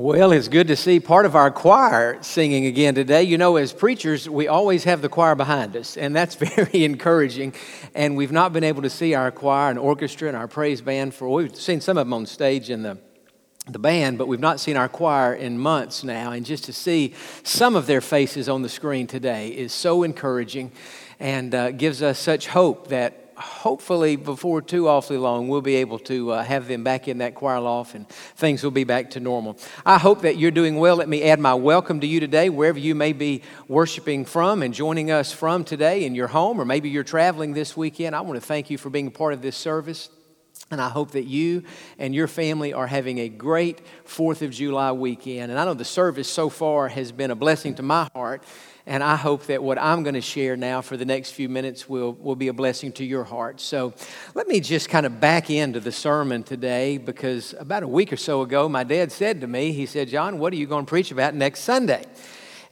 Well, it's good to see part of our choir singing again today. You know, as preachers, we always have the choir behind us, and that's very encouraging. And we've not been able to see our choir and orchestra and our praise band for, we've seen some of them on stage in the, the band, but we've not seen our choir in months now. And just to see some of their faces on the screen today is so encouraging and uh, gives us such hope that hopefully before too awfully long, we'll be able to uh, have them back in that choir loft and things will be back to normal. I hope that you're doing well. Let me add my welcome to you today, wherever you may be worshiping from and joining us from today in your home, or maybe you're traveling this weekend. I want to thank you for being a part of this service. And I hope that you and your family are having a great 4th of July weekend. And I know the service so far has been a blessing to my heart. And I hope that what I'm going to share now for the next few minutes will, will be a blessing to your heart. So let me just kind of back into the sermon today because about a week or so ago, my dad said to me, he said, Jon, what are you going to preach about next Sunday?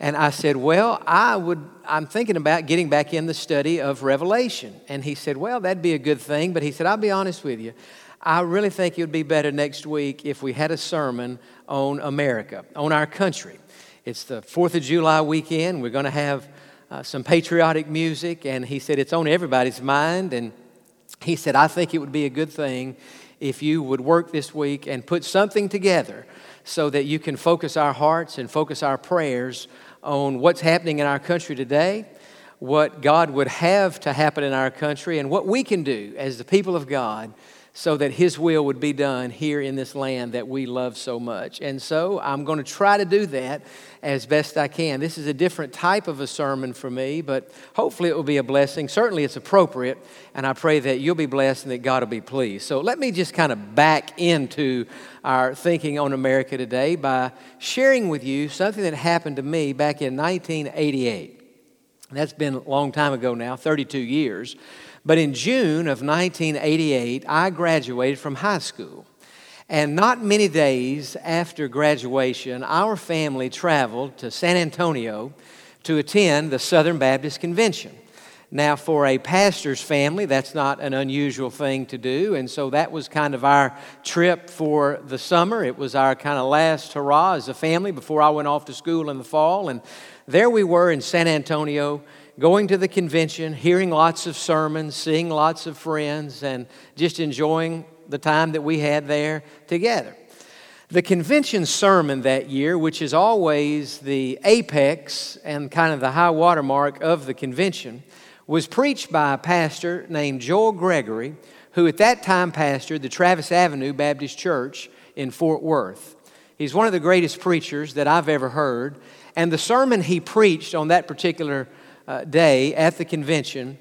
And I said, Well, I would, I'm thinking about getting back in the study of Revelation. And he said, Well, that'd be a good thing. But he said, I'll be honest with you. I really think it would be better next week if we had a sermon on America, on our country. It's the 4th of July weekend. We're going to have uh, some patriotic music. And he said, It's on everybody's mind. And he said, I think it would be a good thing if you would work this week and put something together so that you can focus our hearts and focus our prayers on what's happening in our country today, what God would have to happen in our country, and what we can do as the people of God so that His will would be done here in this land that we love so much. And so I'm going to try to do that as best I can. This is a different type of a sermon for me, but hopefully it will be a blessing. Certainly it's appropriate, and I pray that you'll be blessed and that God will be pleased. So let me just kind of back into our thinking on America today by sharing with you something that happened to me back in 1988. That's been a long time ago now, 32 years. But in June of 1988, I graduated from high school. And not many days after graduation, our family traveled to San Antonio to attend the Southern Baptist Convention. Now, for a pastor's family, that's not an unusual thing to do. And so that was kind of our trip for the summer. It was our kind of last hurrah as a family before I went off to school in the fall. And there we were in San Antonio going to the convention, hearing lots of sermons, seeing lots of friends, and just enjoying the time that we had there together. The convention sermon that year, which is always the apex and kind of the high watermark of the convention, was preached by a pastor named Joel Gregory, who at that time pastored the Travis Avenue Baptist Church in Fort Worth. He's one of the greatest preachers that I've ever heard, and the sermon he preached on that particular uh, day at the convention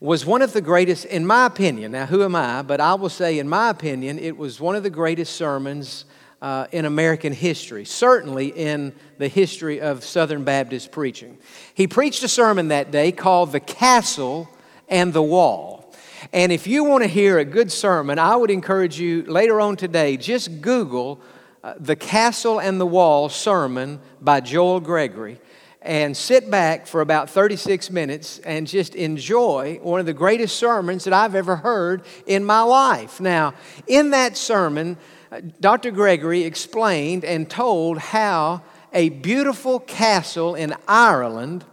was one of the greatest, in my opinion. Now, who am I? But I will say, in my opinion, it was one of the greatest sermons uh, in American history, certainly in the history of Southern Baptist preaching. He preached a sermon that day called The Castle and the Wall. And if you want to hear a good sermon, I would encourage you later on today, just Google uh, The Castle and the Wall sermon by Joel Gregory and sit back for about 36 minutes and just enjoy one of the greatest sermons that I've ever heard in my life. Now, in that sermon, uh, Dr. Gregory explained and told how a beautiful castle in Ireland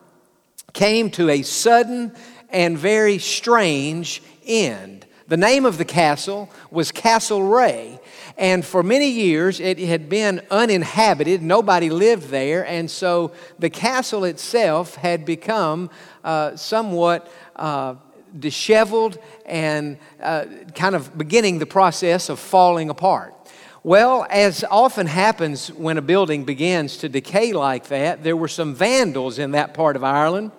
came to a sudden and very strange end. The name of the castle was Castlereagh, and for many years, it had been uninhabited. Nobody lived there. And so the castle itself had become uh, somewhat uh, disheveled and uh, kind of beginning the process of falling apart. Well, as often happens when a building begins to decay like that, there were some vandals in that part of Ireland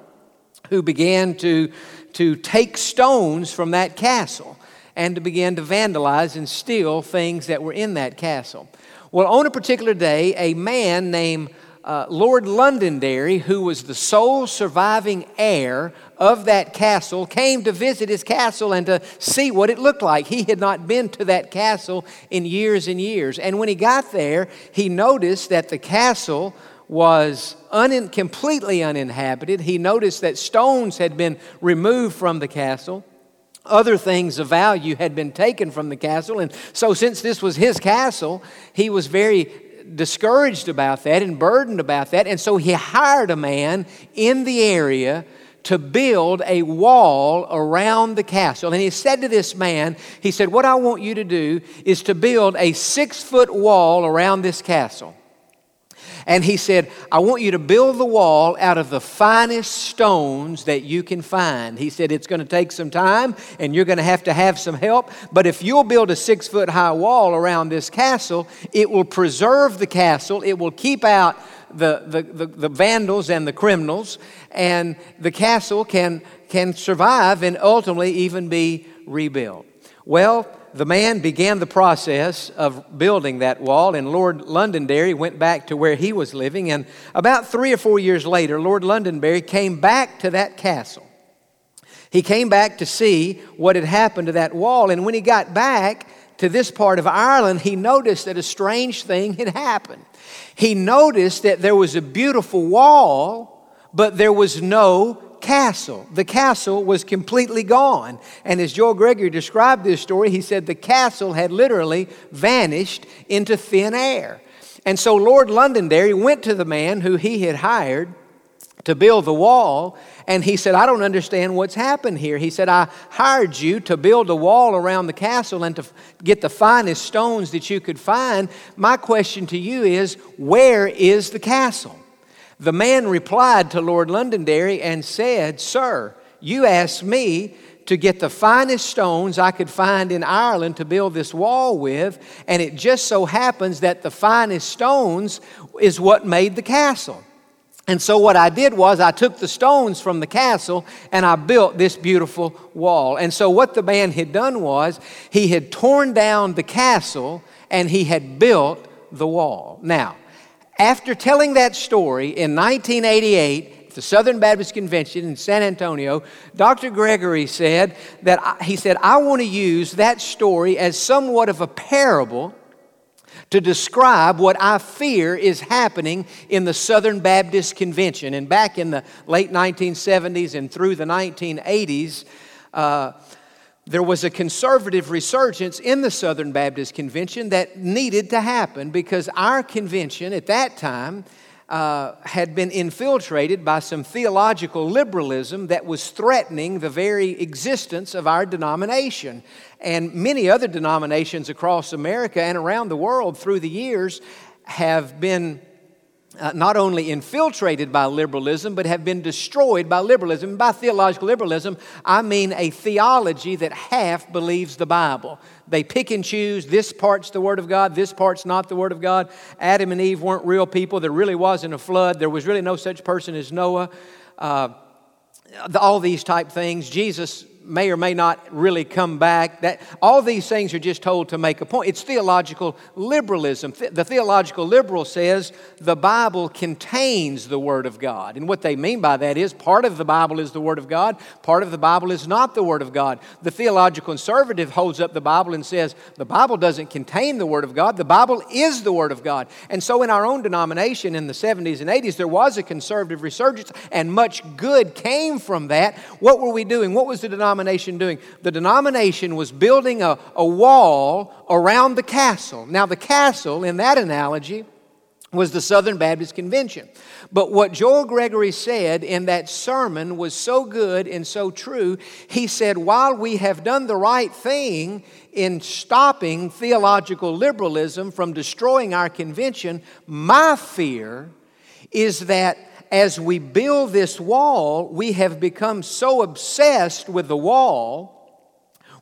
who began to, to take stones from that castle and to begin to vandalize and steal things that were in that castle. Well, on a particular day, a man named uh, Lord Londonderry, who was the sole surviving heir of that castle, came to visit his castle and to see what it looked like. He had not been to that castle in years and years. And when he got there, he noticed that the castle was un- completely uninhabited. He noticed that stones had been removed from the castle other things of value had been taken from the castle. And so, since this was his castle, he was very discouraged about that and burdened about that. And so he hired a man in the area to build a wall around the castle. And he said to this man, he said, What I want you to do is to build a six foot wall around this castle. And he said, I want you to build the wall out of the finest stones that you can find. He said, It's going to take some time and you're going to have to have some help. But if you'll build a six foot high wall around this castle, it will preserve the castle, it will keep out the, the, the, the vandals and the criminals, and the castle can, can survive and ultimately even be rebuilt. Well, the man began the process of building that wall, and Lord Londonderry went back to where he was living. And about three or four years later, Lord Londonderry came back to that castle. He came back to see what had happened to that wall. And when he got back to this part of Ireland, he noticed that a strange thing had happened. He noticed that there was a beautiful wall, but there was no castle. The castle was completely gone. And as Joel Gregory described this story, he said the castle had literally vanished into thin air. And so Lord Londonderry went to the man who he had hired to build the wall, and he said, I don't understand what's happened here. He said, I hired you to build a wall around the castle and to get the finest stones that you could find. My question to you is, where is the castle? The man replied to Lord Londonderry and said, Sir, you asked me to get the finest stones I could find in Ireland to build this wall with, and it just so happens that the finest stones is what made the castle. And so, what I did was, I took the stones from the castle and I built this beautiful wall. And so, what the man had done was, he had torn down the castle and he had built the wall. Now, after telling that story in 1988, at the Southern Baptist Convention in San Antonio, Dr. Gregory said that he said, I want to use that story as somewhat of a parable to describe what I fear is happening in the Southern Baptist Convention. And back in the late 1970s and through the 1980s, uh, there was a conservative resurgence in the Southern Baptist Convention that needed to happen because our convention at that time uh, had been infiltrated by some theological liberalism that was threatening the very existence of our denomination. And many other denominations across America and around the world through the years have been uh, not only infiltrated by liberalism, but have been destroyed by liberalism. By theological liberalism, I mean a theology that half believes the Bible. They pick and choose this part's the Word of God, this part's not the Word of God. Adam and Eve weren't real people. There really wasn't a flood. There was really no such person as Noah. Uh, all these type things. Jesus may or may not really come back. That, all these things are just told to make a point. It's theological liberalism. The theological liberal says the Bible contains the Word of God. And what they mean by that is part of the Bible is the Word of God, part of the Bible is not the Word of God. The theological conservative holds up the Bible and says the Bible doesn't contain the Word of God, the Bible is the Word of God. And so in our own denomination in the 70s and 80s, there was a conservative resurgence, and much good came from that. What were we doing? What was the denomination? Denomination doing? The denomination was building a, a wall around the castle. Now, the castle, in that analogy, was the Southern Baptist Convention. But what Joel Gregory said in that sermon was so good and so true. He said, While we have done the right thing in stopping theological liberalism from destroying our convention, my fear is that as we build this wall, we have become so obsessed with the wall,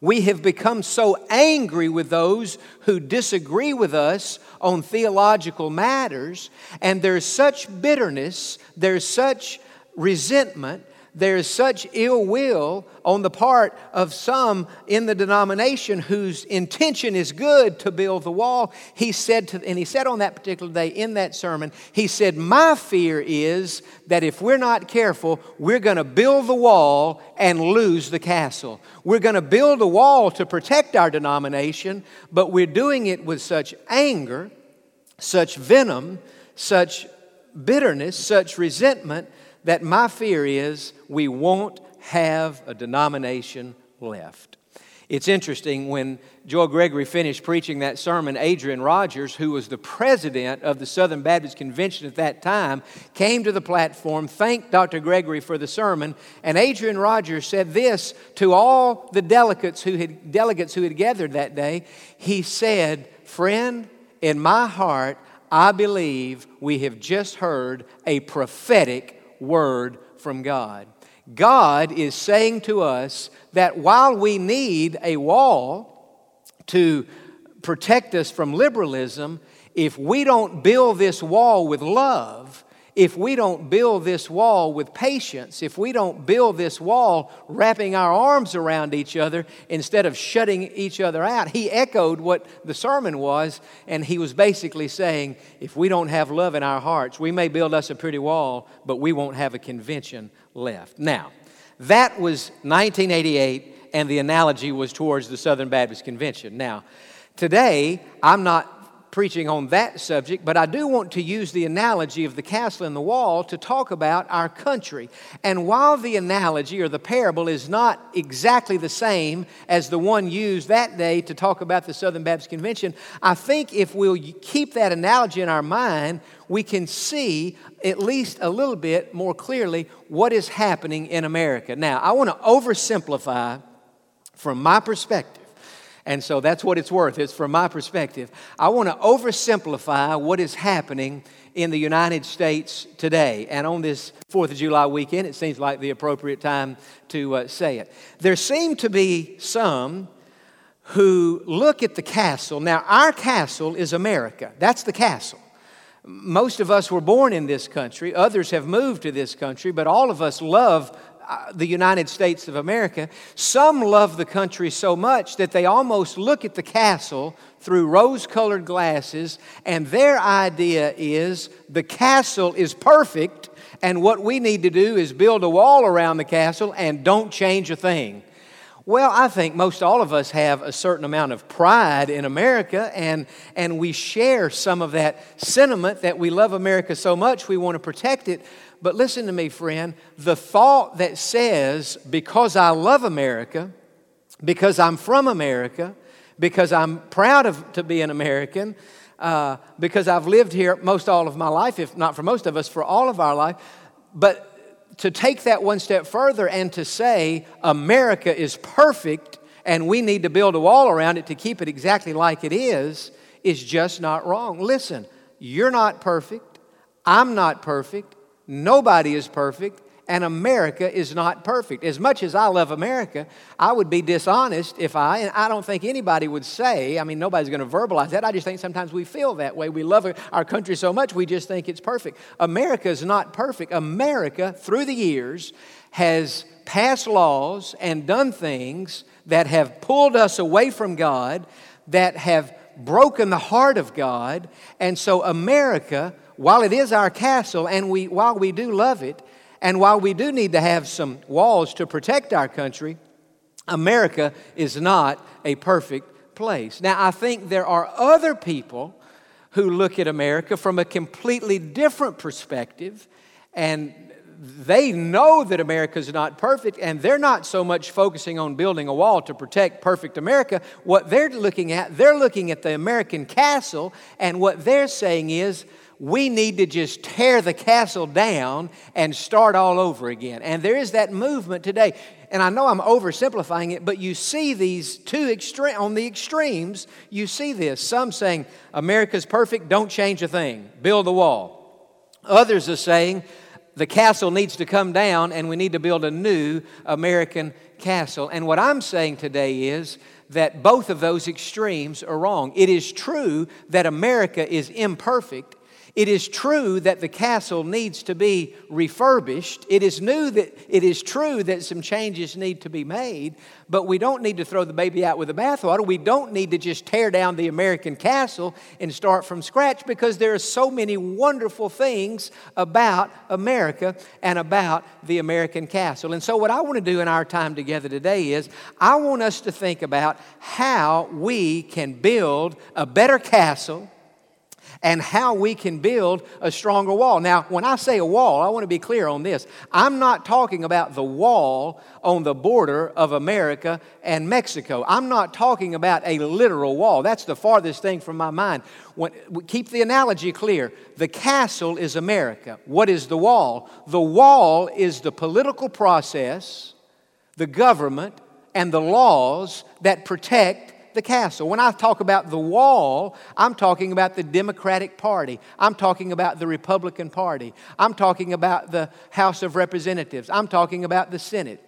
we have become so angry with those who disagree with us on theological matters, and there's such bitterness, there's such resentment there's such ill will on the part of some in the denomination whose intention is good to build the wall. He said to, and he said on that particular day in that sermon, he said, My fear is that if we're not careful, we're going to build the wall and lose the castle. We're going to build a wall to protect our denomination, but we're doing it with such anger, such venom, such bitterness, such resentment that my fear is we won't have a denomination left. It's interesting when Joel Gregory finished preaching that sermon, Adrian Rogers, who was the president of the Southern Baptist Convention at that time, came to the platform, thanked Dr. Gregory for the sermon, and Adrian Rogers said this to all the delegates who had, delegates who had gathered that day. He said, Friend, in my heart, I believe we have just heard a prophetic word from God. God is saying to us that while we need a wall to protect us from liberalism, if we don't build this wall with love, if we don't build this wall with patience, if we don't build this wall wrapping our arms around each other instead of shutting each other out, he echoed what the sermon was, and he was basically saying, if we don't have love in our hearts, we may build us a pretty wall, but we won't have a convention left. Now, that was 1988, and the analogy was towards the Southern Baptist Convention. Now, today, I'm not preaching on that subject, but I do want to use the analogy of the castle and the wall to talk about our country. And while the analogy or the parable is not exactly the same as the one used that day to talk about the Southern Baptist Convention, I think if we'll keep that analogy in our mind, we can see at least a little bit more clearly what is happening in America. Now, I want to oversimplify from my perspective and so that's what it's worth. It's from my perspective. I want to oversimplify what is happening in the United States today. And on this 4th of July weekend, it seems like the appropriate time to uh, say it. There seem to be some who look at the castle. Now, our castle is America, that's the castle. Most of us were born in this country, others have moved to this country, but all of us love Uh, the United States of America, some love the country so much that they almost look at the castle through rose colored glasses, and their idea is the castle is perfect, and what we need to do is build a wall around the castle and don't change a thing. Well, I think most all of us have a certain amount of pride in America, and, and we share some of that sentiment that we love America so much we want to protect it. But listen to me, friend. The thought that says, because I love America, because I'm from America, because I'm proud of, to be an American, uh, because I've lived here most all of my life, if not for most of us, for all of our life. But to take that one step further and to say America is perfect and we need to build a wall around it to keep it exactly like it is, is just not wrong. Listen, you're not perfect. I'm not perfect. Nobody is perfect, and America is not perfect. As much as I love America, I would be dishonest if I, and I don't think anybody would say, I mean, nobody's going to verbalize that. I just think sometimes we feel that way. We love our country so much, we just think it's perfect. America is not perfect. America, through the years, has passed laws and done things that have pulled us away from God, that have broken the heart of God. And so, America while it is our castle, and we, while we do love it, and while we do need to have some walls to protect our country, America is not a perfect place. Now, I think there are other people who look at America from a completely different perspective, and they know that America is not perfect, and they're not so much focusing on building a wall to protect perfect America. What they're looking at, they're looking at the American castle, and what they're saying is, we need to just tear the castle down and start all over again. And there is that movement today. And I know I'm oversimplifying it, but you see these two extreme on the extremes, you see this. Some saying America's perfect, don't change a thing, build the wall. Others are saying the castle needs to come down and we need to build a new American castle. And what I'm saying today is that both of those extremes are wrong. It is true that America is imperfect it is true that the castle needs to be refurbished. It is new that it is true that some changes need to be made, but we don't need to throw the baby out with the bathwater. We don't need to just tear down the American castle and start from scratch because there are so many wonderful things about America and about the American castle. And so what I want to do in our time together today is I want us to think about how we can build a better castle and how we can build a stronger wall. Now, when I say a wall, I want to be clear on this. I'm not talking about the wall on the border of America and Mexico. I'm not talking about a literal wall. That's the farthest thing from my mind. When, keep the analogy clear. The castle is America. What is the wall? The wall is the political process, the government, and the laws that protect the castle. When I talk about the wall, I'm talking about the Democratic Party. I'm talking about the Republican Party. I'm talking about the House of Representatives. I'm talking about the Senate.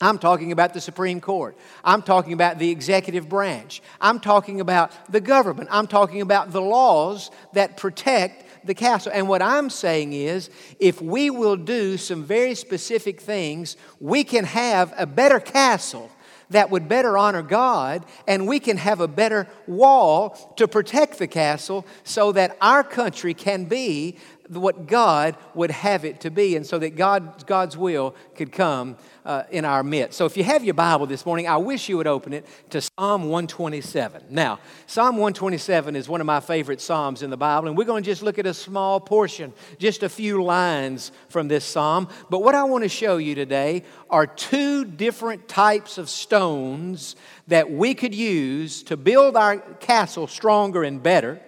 I'm talking about the Supreme Court. I'm talking about the executive branch. I'm talking about the government. I'm talking about the laws that protect the castle. And what I'm saying is, if we will do some very specific things, we can have a better castle that would better honor God, and we can have a better wall to protect the castle so that our country can be what God would have it to be, and so that God, God's will could come uh, in our midst. So if you have your Bible this morning, I wish you would open it to Psalm 127. Now, Psalm 127 is one of my favorite Psalms in the Bible, and we're going to just look at a small portion, just a few lines from this Psalm. But what I want to show you today are two different types of stones that we could use to build our castle stronger and better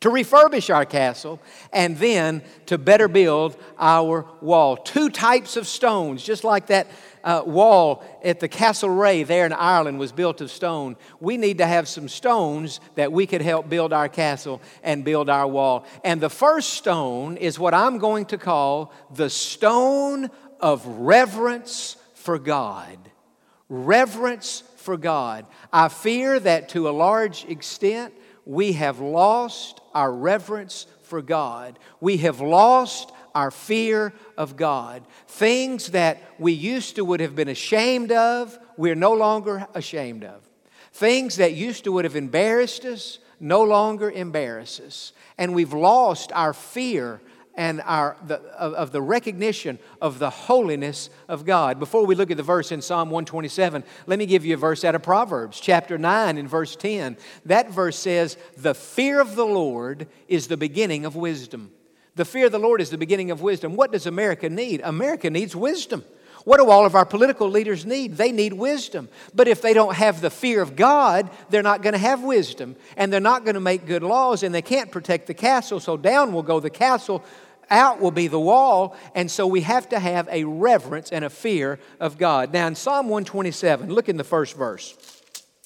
to refurbish our castle, and then to better build our wall. Two types of stones, just like that uh, wall at the Castlereagh there in Ireland was built of stone. We need to have some stones that we could help build our castle and build our wall. And the first stone is what I'm going to call the stone of reverence for God. Reverence for God. I fear that to a large extent, we have lost our reverence for God. We have lost our fear of God. Things that we used to would have been ashamed of, we're no longer ashamed of. Things that used to would have embarrassed us, no longer embarrass us. And we've lost our fear and our, the, of, of, the recognition of the holiness of God. Before we look at the verse in Psalm 127, let me give you a verse out of Proverbs, chapter 9, and verse 10. That verse says, The fear of the Lord is the beginning of wisdom. The fear of the Lord is the beginning of wisdom. What does America need? America needs wisdom. What do all of our political leaders need? They need wisdom. But if they don't have the fear of God, they're not going to have wisdom. And they're not going to make good laws, and they can't protect the castle. So down will go the castle out will be the wall, and so we have to have a reverence and a fear of God. Now, in Psalm 127, look in the first verse,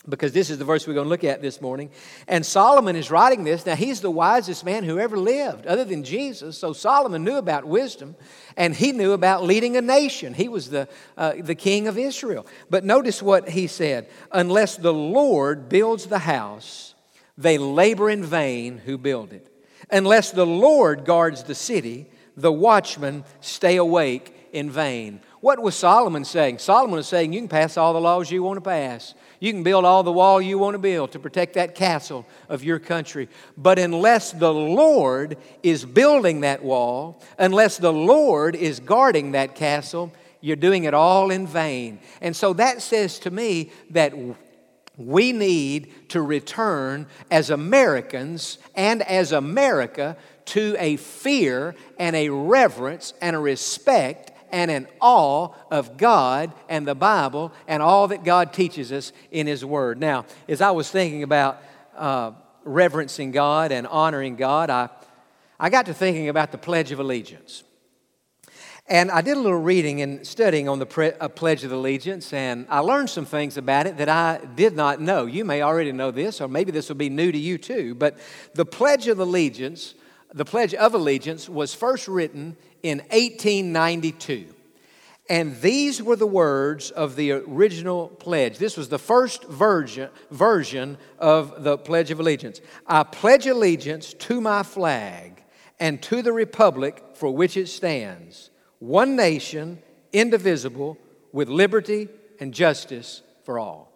because this is the verse we're going to look at this morning. And Solomon is writing this. Now, he's the wisest man who ever lived, other than Jesus. So, Solomon knew about wisdom, and he knew about leading a nation. He was the, uh, the king of Israel. But notice what he said Unless the Lord builds the house, they labor in vain who build it. Unless the Lord guards the city, the watchmen stay awake in vain. What was Solomon saying? Solomon was saying, You can pass all the laws you want to pass. You can build all the wall you want to build to protect that castle of your country. But unless the Lord is building that wall, unless the Lord is guarding that castle, you're doing it all in vain. And so that says to me that we need to return as Americans and as America to a fear and a reverence and a respect and an awe of God and the Bible and all that God teaches us in His Word. Now, as I was thinking about uh, reverencing God and honoring God, I, I got to thinking about the Pledge of Allegiance. And I did a little reading and studying on the pre- uh, Pledge of Allegiance, and I learned some things about it that I did not know. You may already know this, or maybe this will be new to you too. But the Pledge of Allegiance, the Pledge of Allegiance, was first written in 1892. And these were the words of the original pledge. This was the first version, version of the Pledge of Allegiance. I pledge allegiance to my flag and to the republic for which it stands one nation, indivisible, with liberty and justice for all.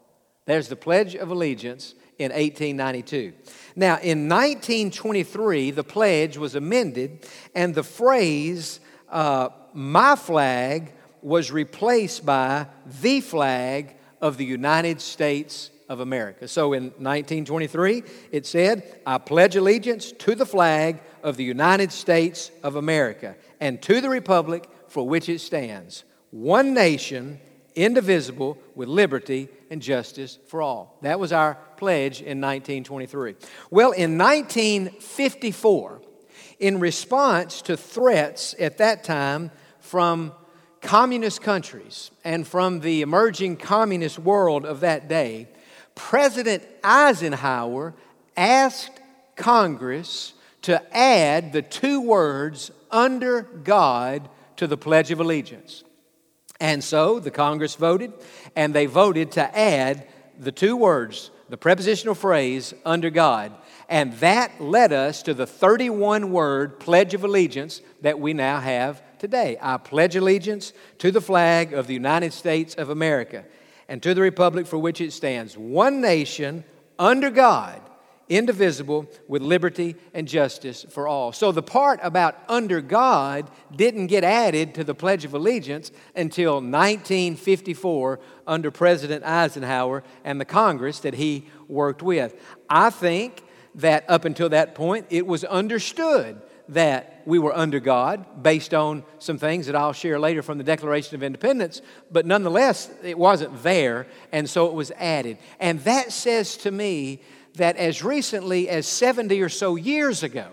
There's the Pledge of Allegiance in 1892. Now, in 1923, the pledge was amended, and the phrase, uh, my flag, was replaced by the flag of the United States of America. So in 1923, it said, I pledge allegiance to the flag of the United States of America and to the republic for which it stands, one nation, indivisible, with liberty and justice for all. That was our pledge in 1923. Well, in 1954, in response to threats at that time from communist countries and from the emerging communist world of that day, President Eisenhower asked Congress to add the two words under God to the Pledge of Allegiance. And so the Congress voted, and they voted to add the two words, the prepositional phrase, under God. And that led us to the 31 word Pledge of Allegiance that we now have today. I pledge allegiance to the flag of the United States of America and to the republic for which it stands, one nation under God indivisible, with liberty and justice for all. So the part about under God didn't get added to the Pledge of Allegiance until 1954 under President Eisenhower and the Congress that he worked with. I think that up until that point, it was understood that we were under God based on some things that I'll share later from the Declaration of Independence, but nonetheless, it wasn't there, and so it was added. And that says to me that as recently as 70 or so years ago,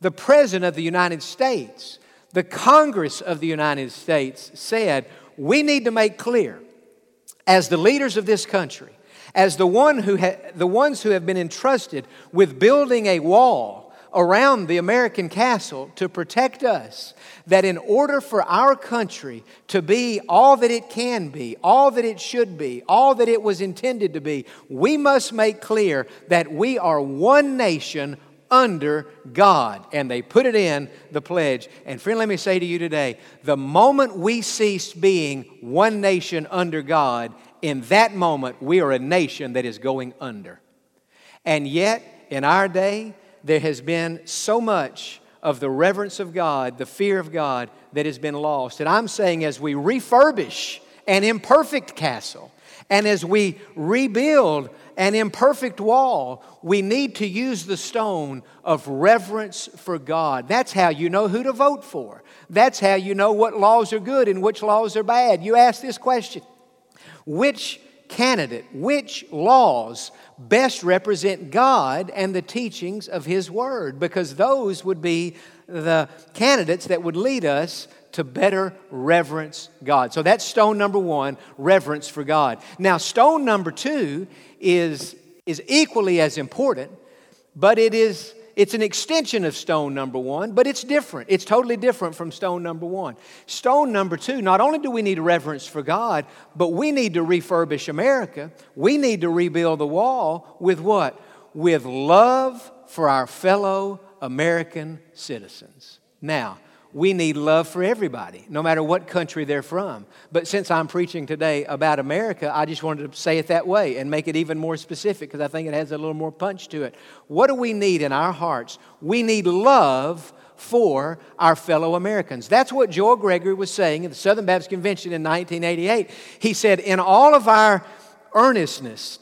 the President of the United States, the Congress of the United States said, we need to make clear, as the leaders of this country, as the, one who ha- the ones who have been entrusted with building a wall around the American castle to protect us, that in order for our country to be all that it can be, all that it should be, all that it was intended to be, we must make clear that we are one nation under God. And they put it in the pledge. And friend, let me say to you today the moment we cease being one nation under God, in that moment we are a nation that is going under. And yet, in our day, there has been so much of the reverence of God, the fear of God that has been lost. And I'm saying as we refurbish an imperfect castle and as we rebuild an imperfect wall, we need to use the stone of reverence for God. That's how you know who to vote for. That's how you know what laws are good and which laws are bad. You ask this question Which candidate, which laws best represent God and the teachings of His Word, because those would be the candidates that would lead us to better reverence God. So that's stone number one reverence for God. Now, stone number two is, is equally as important, but it is it's an extension of stone number one, but it's different. It's totally different from stone number one. Stone number two, not only do we need reverence for God, but we need to refurbish America. We need to rebuild the wall with what? With love for our fellow American citizens. Now, we need love for everybody, no matter what country they're from. But since I'm preaching today about America, I just wanted to say it that way and make it even more specific because I think it has a little more punch to it. What do we need in our hearts? We need love for our fellow Americans. That's what Joel Gregory was saying at the Southern Baptist Convention in 1988. He said, In all of our earnestness,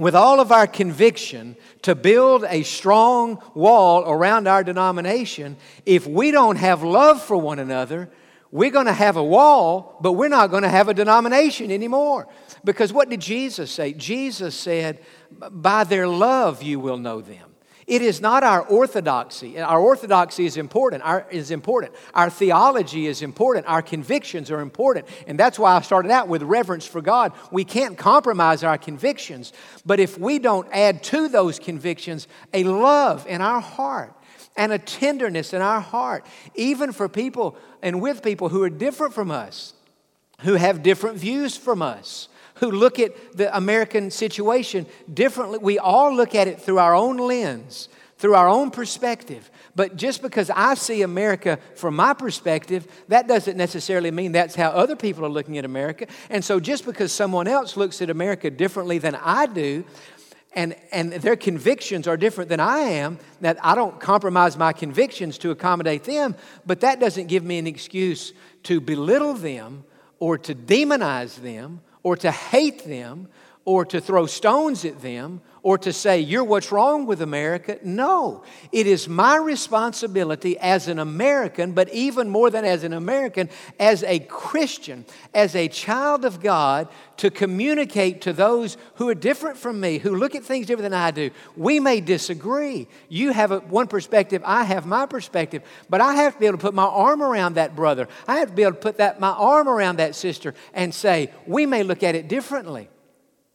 with all of our conviction to build a strong wall around our denomination, if we don't have love for one another, we're going to have a wall, but we're not going to have a denomination anymore. Because what did Jesus say? Jesus said, By their love you will know them. It is not our orthodoxy. Our orthodoxy is important. Our, is important. Our theology is important. Our convictions are important. And that's why I started out with reverence for God. We can't compromise our convictions. But if we don't add to those convictions a love in our heart, and a tenderness in our heart, even for people and with people who are different from us, who have different views from us, who look at the American situation differently. We all look at it through our own lens, through our own perspective. But just because I see America from my perspective, that doesn't necessarily mean that's how other people are looking at America. And so just because someone else looks at America differently than I do, and, and their convictions are different than I am, that I don't compromise my convictions to accommodate them, but that doesn't give me an excuse to belittle them or to demonize them or to hate them or to throw stones at them or to say, You're what's wrong with America. No, it is my responsibility as an American, but even more than as an American, as a Christian, as a child of God, to communicate to those who are different from me, who look at things different than I do. We may disagree. You have a, one perspective, I have my perspective, but I have to be able to put my arm around that brother. I have to be able to put that, my arm around that sister and say, We may look at it differently.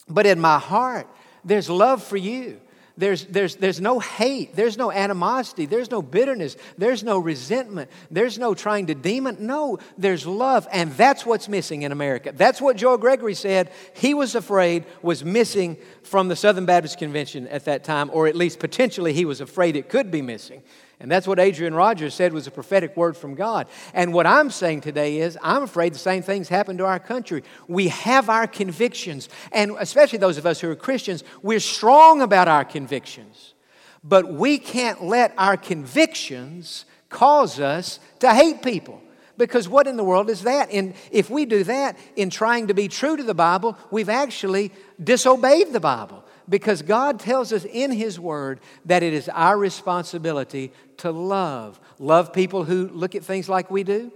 But in my heart, there's love for you. There's, there's, there's no hate. There's no animosity. There's no bitterness. There's no resentment. There's no trying to demon. No, there's love. And that's what's missing in America. That's what Joel Gregory said he was afraid was missing from the Southern Baptist Convention at that time, or at least potentially he was afraid it could be missing. And that's what Adrian Rogers said was a prophetic word from God. And what I'm saying today is, I'm afraid the same things happen to our country. We have our convictions, and especially those of us who are Christians, we're strong about our convictions. But we can't let our convictions cause us to hate people. Because what in the world is that? And if we do that in trying to be true to the Bible, we've actually disobeyed the Bible because God tells us in His Word that it is our responsibility to love. Love people who look at things like we do.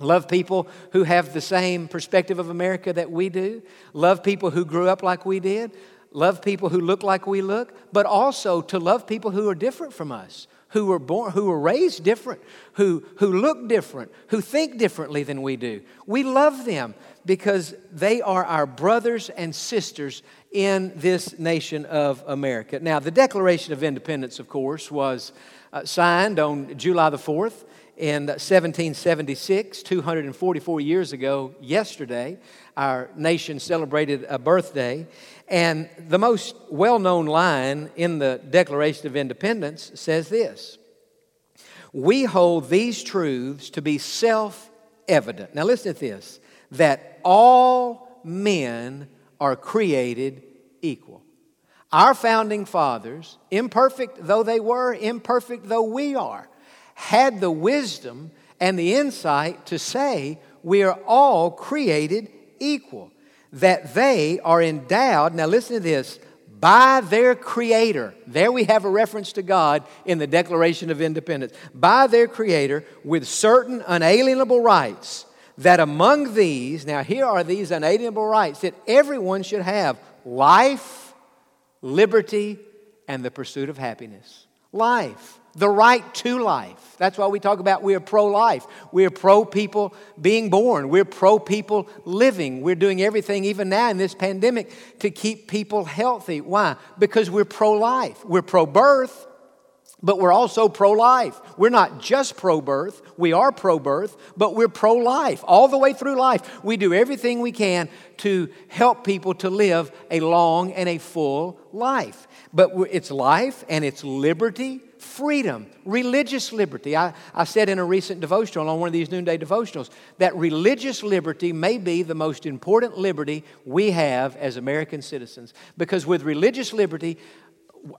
Love people who have the same perspective of America that we do. Love people who grew up like we did. Love people who look like we look. But also to love people who are different from us, who were born, who were raised different, who, who look different, who think differently than we do. We love them because they are our brothers and sisters in this nation of America. Now, the Declaration of Independence, of course, was uh, signed on July the 4th in 1776, 244 years ago, yesterday. Our nation celebrated a birthday. And the most well known line in the Declaration of Independence says this We hold these truths to be self evident. Now, listen to this that all men are created equal. Our founding fathers, imperfect though they were, imperfect though we are, had the wisdom and the insight to say we are all created equal, that they are endowed, now listen to this, by their Creator. There we have a reference to God in the Declaration of Independence. By their Creator with certain unalienable rights that among these, now here are these unalienable rights that everyone should have life, liberty, and the pursuit of happiness. Life, the right to life. That's why we talk about we're pro life. We're pro people being born. We're pro people living. We're doing everything, even now in this pandemic, to keep people healthy. Why? Because we're pro life. We're pro birth, but we're also pro life. We're not just pro birth, we are pro birth, but we're pro life. All the way through life, we do everything we can to help people to live a long and a full life. But it's life and it's liberty, freedom, religious liberty. I, I said in a recent devotional on one of these noonday devotionals that religious liberty may be the most important liberty we have as American citizens. Because with religious liberty,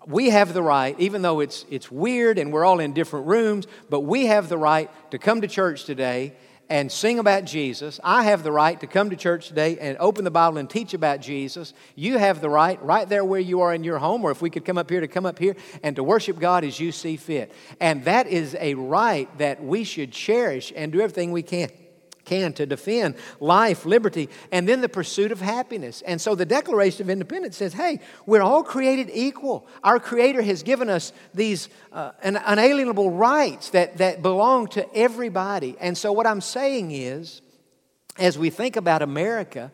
we have the right, even though it's, it's weird and we're all in different rooms, but we have the right to come to church today and sing about Jesus. I have the right to come to church today and open the Bible and teach about Jesus. You have the right, right there where you are in your home, or if we could come up here, to come up here and to worship God as you see fit. And that is a right that we should cherish and do everything we can can to defend life, liberty, and then the pursuit of happiness. And so the Declaration of Independence says, hey, we're all created equal. Our Creator has given us these uh, unalienable rights that, that belong to everybody. And so what I'm saying is, as we think about America,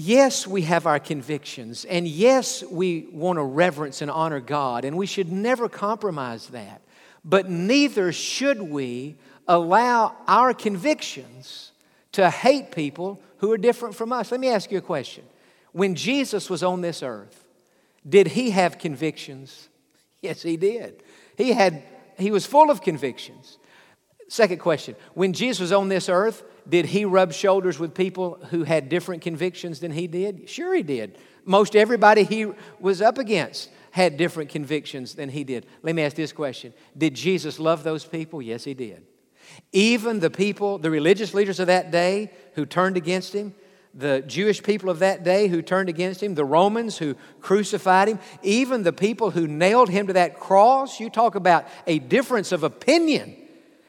Yes, we have our convictions, and yes, we want to reverence and honor God, and we should never compromise that. But neither should we allow our convictions to hate people who are different from us. Let me ask you a question. When Jesus was on this earth, did he have convictions? Yes, he did. He had he was full of convictions. Second question, when Jesus was on this earth, did he rub shoulders with people who had different convictions than he did? Sure he did. Most everybody he was up against had different convictions than he did. Let me ask this question. Did Jesus love those people? Yes, he did. Even the people, the religious leaders of that day who turned against him, the Jewish people of that day who turned against him, the Romans who crucified him, even the people who nailed him to that cross. You talk about a difference of opinion.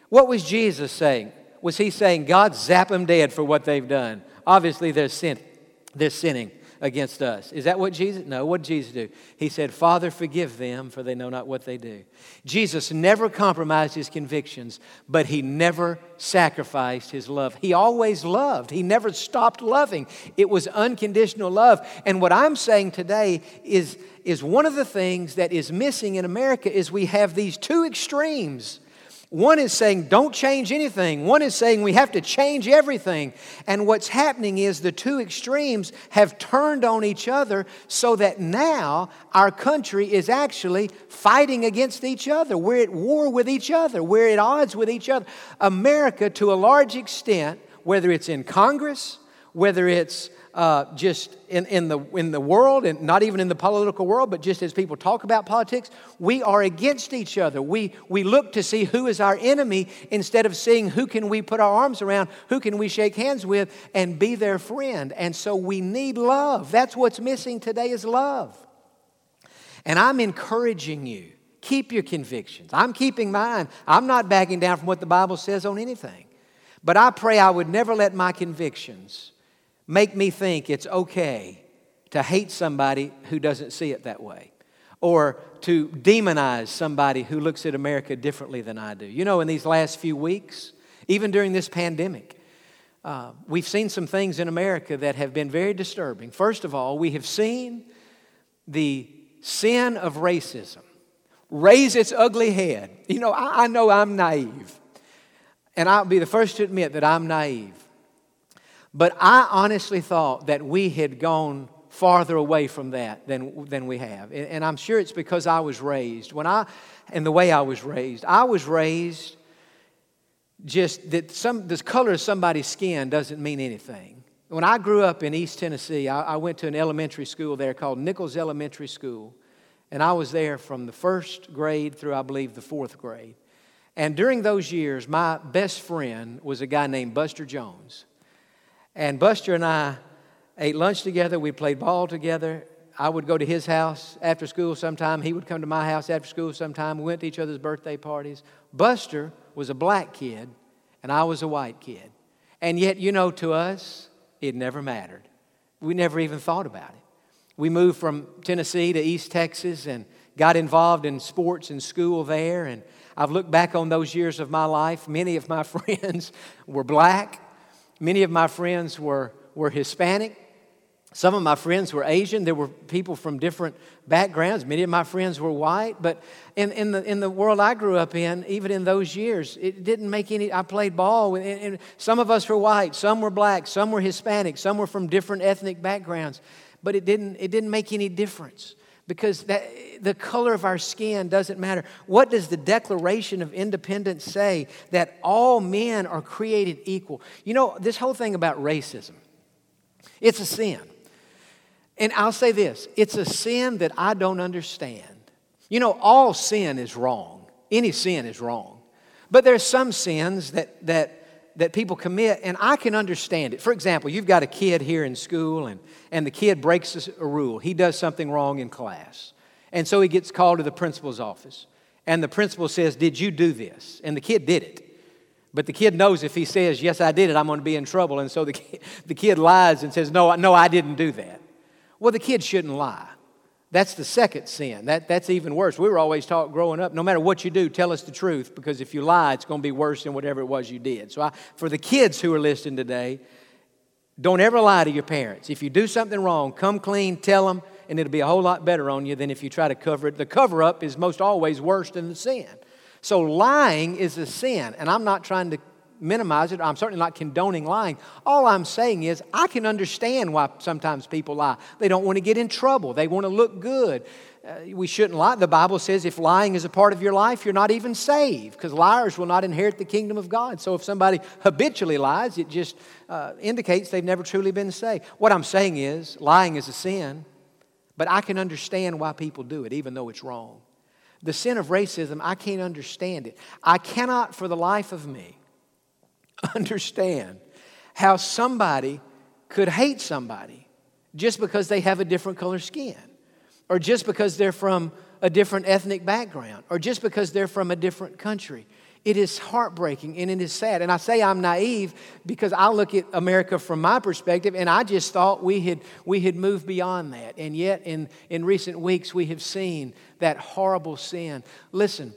What was Jesus saying? Was he saying, God, zap them dead for what they've done? Obviously, they're, sin- they're sinning against us. Is that what Jesus? No, what did Jesus do? He said, Father, forgive them, for they know not what they do. Jesus never compromised his convictions, but he never sacrificed his love. He always loved, he never stopped loving. It was unconditional love. And what I'm saying today is, is one of the things that is missing in America is we have these two extremes one is saying, don't change anything. One is saying, we have to change everything. And what's happening is the two extremes have turned on each other so that now our country is actually fighting against each other. We're at war with each other. We're at odds with each other. America, to a large extent, whether it's in Congress, whether it's uh, just in, in, the, in the world, and not even in the political world, but just as people talk about politics, we are against each other. We, we look to see who is our enemy instead of seeing who can we put our arms around, who can we shake hands with, and be their friend. And so we need love. That's what's missing today is love. And I'm encouraging you, keep your convictions. I'm keeping mine. I'm not backing down from what the Bible says on anything. But I pray I would never let my convictions make me think it's okay to hate somebody who doesn't see it that way or to demonize somebody who looks at America differently than I do. You know, in these last few weeks, even during this pandemic, uh, we've seen some things in America that have been very disturbing. First of all, we have seen the sin of racism raise its ugly head. You know, I, I know I'm naive, and I'll be the first to admit that I'm naive. But I honestly thought that we had gone farther away from that than, than we have. And, and I'm sure it's because I was raised. When I, and the way I was raised, I was raised just that some, the color of somebody's skin doesn't mean anything. When I grew up in East Tennessee, I, I went to an elementary school there called Nichols Elementary School. And I was there from the first grade through, I believe, the fourth grade. And during those years, my best friend was a guy named Buster Jones. And Buster and I ate lunch together. We played ball together. I would go to his house after school sometime. He would come to my house after school sometime. We went to each other's birthday parties. Buster was a black kid, and I was a white kid. And yet, you know, to us, it never mattered. We never even thought about it. We moved from Tennessee to East Texas and got involved in sports and school there. And I've looked back on those years of my life. Many of my friends were black. Many of my friends were, were Hispanic. Some of my friends were Asian. There were people from different backgrounds. Many of my friends were white. But in, in, the, in the world I grew up in, even in those years, it didn't make any. I played ball, and, and some of us were white, some were black, some were Hispanic, some were from different ethnic backgrounds. But it didn't, it didn't make any difference because that, the color of our skin doesn't matter. What does the Declaration of Independence say? That all men are created equal. You know, this whole thing about racism, it's a sin. And I'll say this it's a sin that I don't understand. You know, all sin is wrong, any sin is wrong. But there's some sins that, that that people commit, and I can understand it. For example, you've got a kid here in school, and, and the kid breaks a rule. He does something wrong in class. And so he gets called to the principal's office. And the principal says, Did you do this? And the kid did it. But the kid knows if he says, Yes, I did it, I'm going to be in trouble. And so the kid, the kid lies and says, No, no, I didn't do that. Well, the kid shouldn't lie. That's the second sin. That, that's even worse. We were always taught growing up no matter what you do, tell us the truth because if you lie, it's going to be worse than whatever it was you did. So, I, for the kids who are listening today, don't ever lie to your parents. If you do something wrong, come clean, tell them, and it'll be a whole lot better on you than if you try to cover it. The cover up is most always worse than the sin. So, lying is a sin, and I'm not trying to minimize it. I'm certainly not condoning lying. All I'm saying is I can understand why sometimes people lie. They don't want to get in trouble, they want to look good. Uh, we shouldn't lie. The Bible says if lying is a part of your life, you're not even saved because liars will not inherit the kingdom of God. So if somebody habitually lies, it just uh, indicates they've never truly been saved. What I'm saying is lying is a sin, but I can understand why people do it, even though it's wrong. The sin of racism, I can't understand it. I cannot, for the life of me, understand how somebody could hate somebody just because they have a different color skin, or just because they're from a different ethnic background, or just because they're from a different country. It is heartbreaking and it is sad. And I say I'm naive because I look at America from my perspective and I just thought we had, we had moved beyond that. And yet, in, in recent weeks, we have seen that horrible sin. Listen,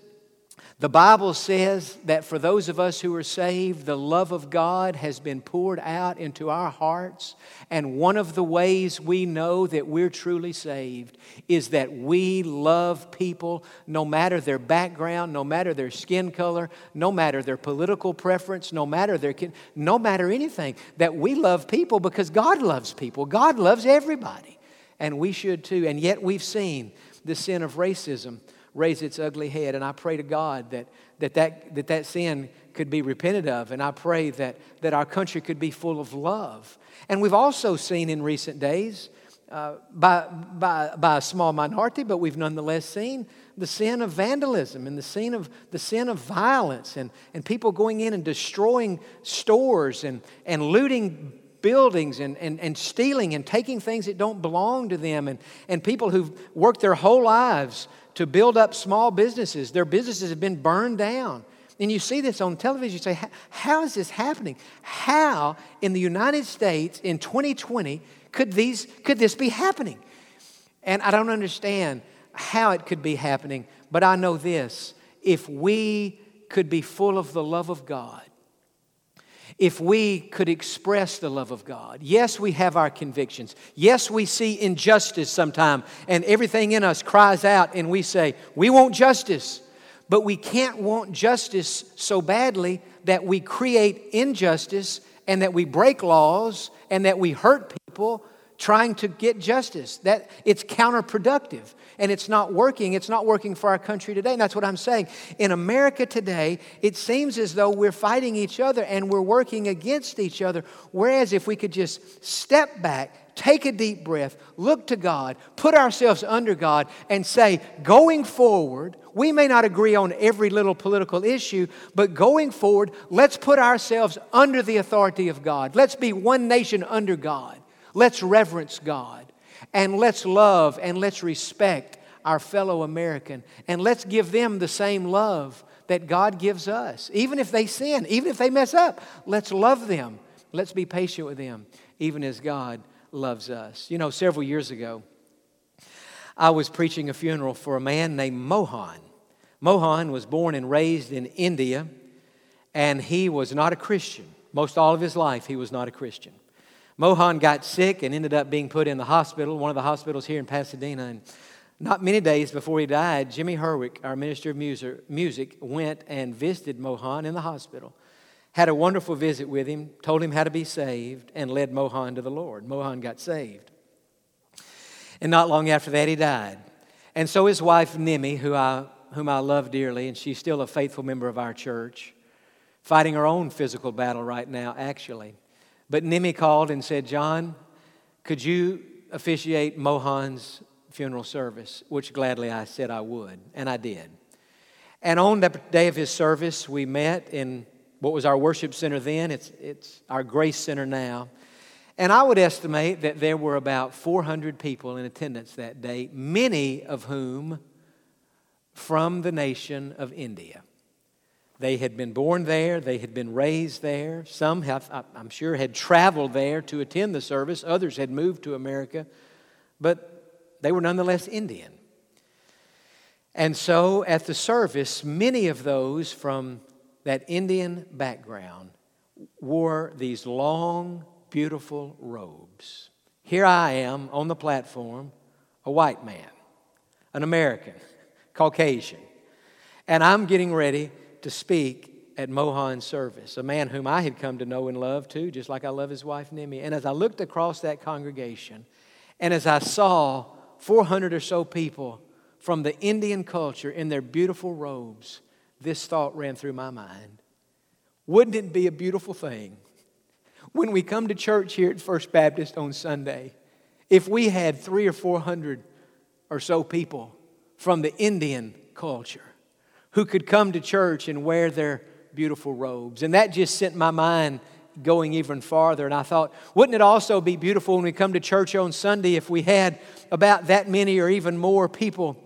the Bible says that for those of us who are saved, the love of God has been poured out into our hearts. And one of the ways we know that we're truly saved is that we love people no matter their background, no matter their skin color, no matter their political preference, no matter their no matter anything. That we love people because God loves people. God loves everybody. And we should too. And yet we've seen the sin of racism raise its ugly head. And I pray to God that that, that, that, that sin could be repented of. And I pray that, that our country could be full of love. And we've also seen in recent days, uh, by, by, by a small minority, but we've nonetheless seen the sin of vandalism and the sin of, the sin of violence and, and people going in and destroying stores and, and looting buildings and, and, and stealing and taking things that don't belong to them and, and people who've worked their whole lives to build up small businesses. Their businesses have been burned down. And you see this on television, you say, How is this happening? How in the United States in 2020 could, these, could this be happening? And I don't understand how it could be happening, but I know this if we could be full of the love of God, if we could express the love of God. Yes, we have our convictions. Yes, we see injustice sometime, and everything in us cries out, and we say, We want justice. But we can't want justice so badly that we create injustice and that we break laws and that we hurt people trying to get justice. That it's counterproductive and it's not working. It's not working for our country today. And that's what I'm saying. In America today, it seems as though we're fighting each other and we're working against each other. Whereas if we could just step back, take a deep breath, look to God, put ourselves under God, and say, going forward, we may not agree on every little political issue, but going forward, let's put ourselves under the authority of God. Let's be one nation under God. Let's reverence God and let's love and let's respect our fellow American and let's give them the same love that God gives us. Even if they sin, even if they mess up, let's love them. Let's be patient with them, even as God loves us. You know, several years ago, I was preaching a funeral for a man named Mohan. Mohan was born and raised in India, and he was not a Christian. Most all of his life, he was not a Christian. Mohan got sick and ended up being put in the hospital, one of the hospitals here in Pasadena. And not many days before he died, Jimmy Herwick, our minister of music, went and visited Mohan in the hospital. Had a wonderful visit with him, told him how to be saved, and led Mohan to the Lord. Mohan got saved. And not long after that, he died. And so his wife, Nimi, who I, whom I love dearly, and she's still a faithful member of our church, fighting her own physical battle right now, actually. But Nimi called and said, Jon, could you officiate Mohan's funeral service? Which gladly I said I would, and I did. And on the day of his service, we met in what was our worship center then. It's, it's our grace center now. And I would estimate that there were about 400 people in attendance that day, many of whom from the nation of India. They had been born there, they had been raised there. Some, have, I'm sure, had traveled there to attend the service, others had moved to America, but they were nonetheless Indian. And so at the service, many of those from that Indian background wore these long, beautiful robes. Here I am on the platform, a white man, an American, Caucasian, and I'm getting ready to speak at Mohan's service, a man whom I had come to know and love too, just like I love his wife Nimi. And as I looked across that congregation, and as I saw 400 or so people from the Indian culture in their beautiful robes, this thought ran through my mind. Wouldn't it be a beautiful thing when we come to church here at First Baptist on Sunday if we had three or four hundred or so people from the Indian culture? Who could come to church and wear their beautiful robes. And that just sent my mind going even farther. And I thought, wouldn't it also be beautiful when we come to church on Sunday if we had about that many or even more people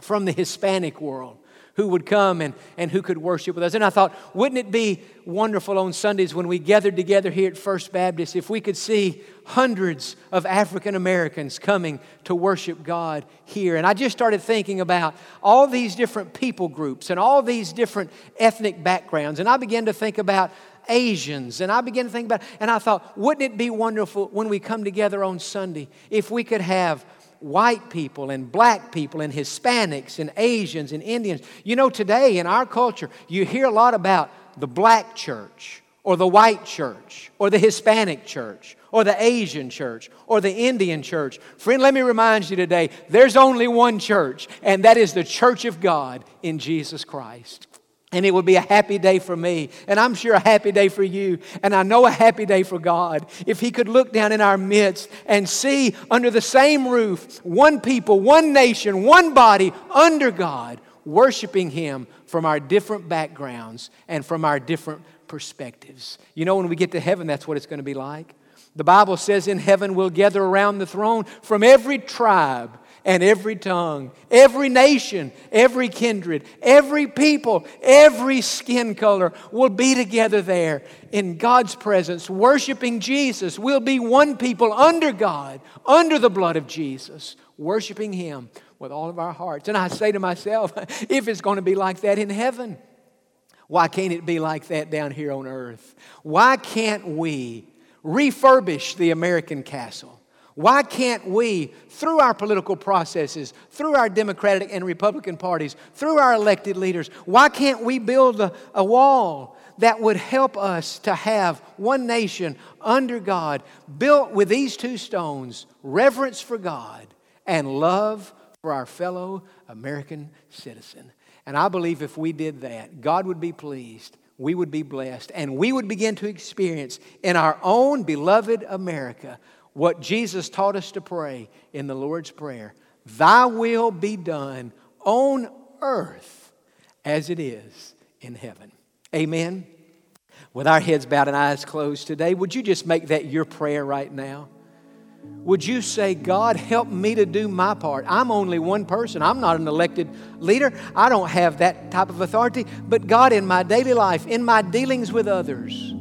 from the Hispanic world? Who would come and, and who could worship with us. And I thought, wouldn't it be wonderful on Sundays when we gathered together here at First Baptist if we could see hundreds of African Americans coming to worship God here? And I just started thinking about all these different people groups and all these different ethnic backgrounds. And I began to think about Asians. And I began to think about, and I thought, wouldn't it be wonderful when we come together on Sunday if we could have white people and black people and Hispanics and Asians and Indians. You know, today in our culture, you hear a lot about the black church or the white church or the Hispanic church or the Asian church or the Indian church. Friend, let me remind you today there's only one church, and that is the church of God in Jesus Christ. And it would be a happy day for me. And I'm sure a happy day for you. And I know a happy day for God. If He could look down in our midst and see under the same roof one people, one nation, one body under God, worshiping Him from our different backgrounds and from our different perspectives. You know, when we get to heaven, that's what it's going to be like. The Bible says in heaven we'll gather around the throne from every tribe and every tongue, every nation, every kindred, every people, every skin color will be together there in God's presence, worshiping Jesus. We'll be one people under God, under the blood of Jesus, worshiping Him with all of our hearts. And I say to myself, if it's going to be like that in heaven, why can't it be like that down here on earth? Why can't we refurbish the American castle? Why can't we, through our political processes, through our Democratic and Republican parties, through our elected leaders, why can't we build a, a, wall that would help us to have one nation under God, built with these two stones reverence for God and love for our fellow American citizen? And I believe if we did that, God would be pleased, we would be blessed, and we would begin to experience in our own beloved America what Jesus taught us to pray in the Lord's Prayer Thy will be done on earth as it is in heaven. Amen. With our heads bowed and eyes closed today, would you just make that your prayer right now? Would you say, God, help me to do my part? I'm only one person. I'm not an elected leader. I don't have that type of authority. But God, in my daily life, in my dealings with others,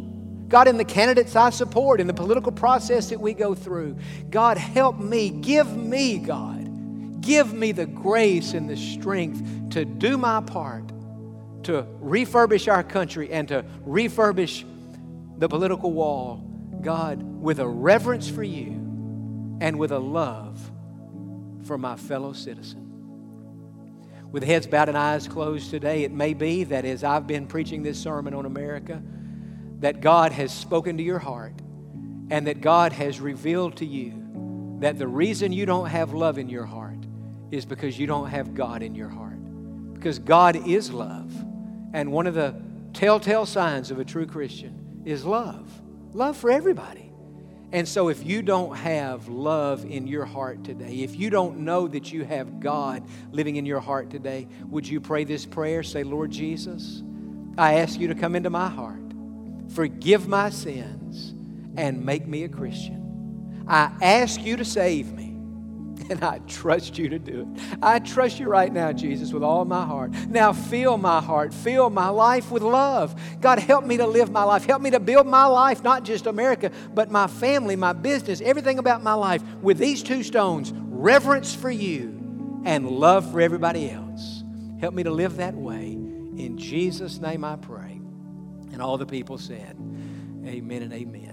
God, in the candidates I support, in the political process that we go through, God, help me. Give me, God, give me the grace and the strength to do my part to refurbish our country and to refurbish the political wall, God, with a reverence for you and with a love for my fellow citizen. With heads bowed and eyes closed today, it may be that as I've been preaching this sermon on America, that God has spoken to your heart and that God has revealed to you that the reason you don't have love in your heart is because you don't have God in your heart. Because God is love. And one of the telltale signs of a true Christian is love love for everybody. And so, if you don't have love in your heart today, if you don't know that you have God living in your heart today, would you pray this prayer? Say, Lord Jesus, I ask you to come into my heart forgive my sins, and make me a Christian. I ask you to save me, and I trust you to do it. I trust you right now, Jesus, with all my heart. Now fill my heart, fill my life with love. God, help me to live my life. Help me to build my life, not just America, but my family, my business, everything about my life with these two stones reverence for you and love for everybody else. Help me to live that way. In Jesus' name I pray. And all the people said, Amen and amen.